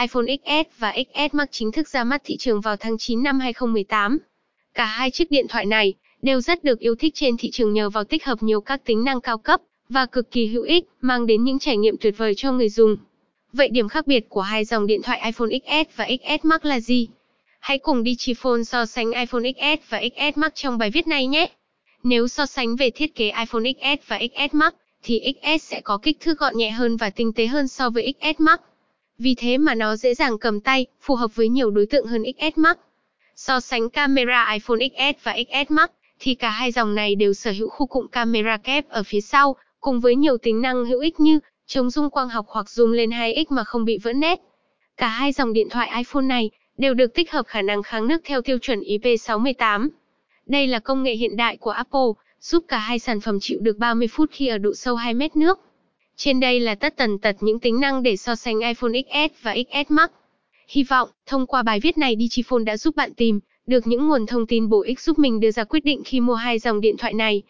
iPhone XS và XS Max chính thức ra mắt thị trường vào tháng 9 năm 2018. Cả hai chiếc điện thoại này đều rất được yêu thích trên thị trường nhờ vào tích hợp nhiều các tính năng cao cấp và cực kỳ hữu ích, mang đến những trải nghiệm tuyệt vời cho người dùng. Vậy điểm khác biệt của hai dòng điện thoại iPhone XS và XS Max là gì? Hãy cùng Digiphone so sánh iPhone XS và XS Max trong bài viết này nhé. Nếu so sánh về thiết kế iPhone XS và XS Max, thì XS sẽ có kích thước gọn nhẹ hơn và tinh tế hơn so với XS Max. Vì thế mà nó dễ dàng cầm tay, phù hợp với nhiều đối tượng hơn XS Max. So sánh camera iPhone XS và XS Max, thì cả hai dòng này đều sở hữu khu cụm camera kép ở phía sau, cùng với nhiều tính năng hữu ích như chống rung quang học hoặc zoom lên 2x mà không bị vỡ nét. Cả hai dòng điện thoại iPhone này đều được tích hợp khả năng kháng nước theo tiêu chuẩn IP68. Đây là công nghệ hiện đại của Apple, giúp cả hai sản phẩm chịu được 30 phút khi ở độ sâu 2 mét nước. Trên đây là tất tần tật những tính năng để so sánh iPhone XS và XS Max. Hy vọng, thông qua bài viết này Digiphone đã giúp bạn tìm được những nguồn thông tin bổ ích giúp mình đưa ra quyết định khi mua hai dòng điện thoại này.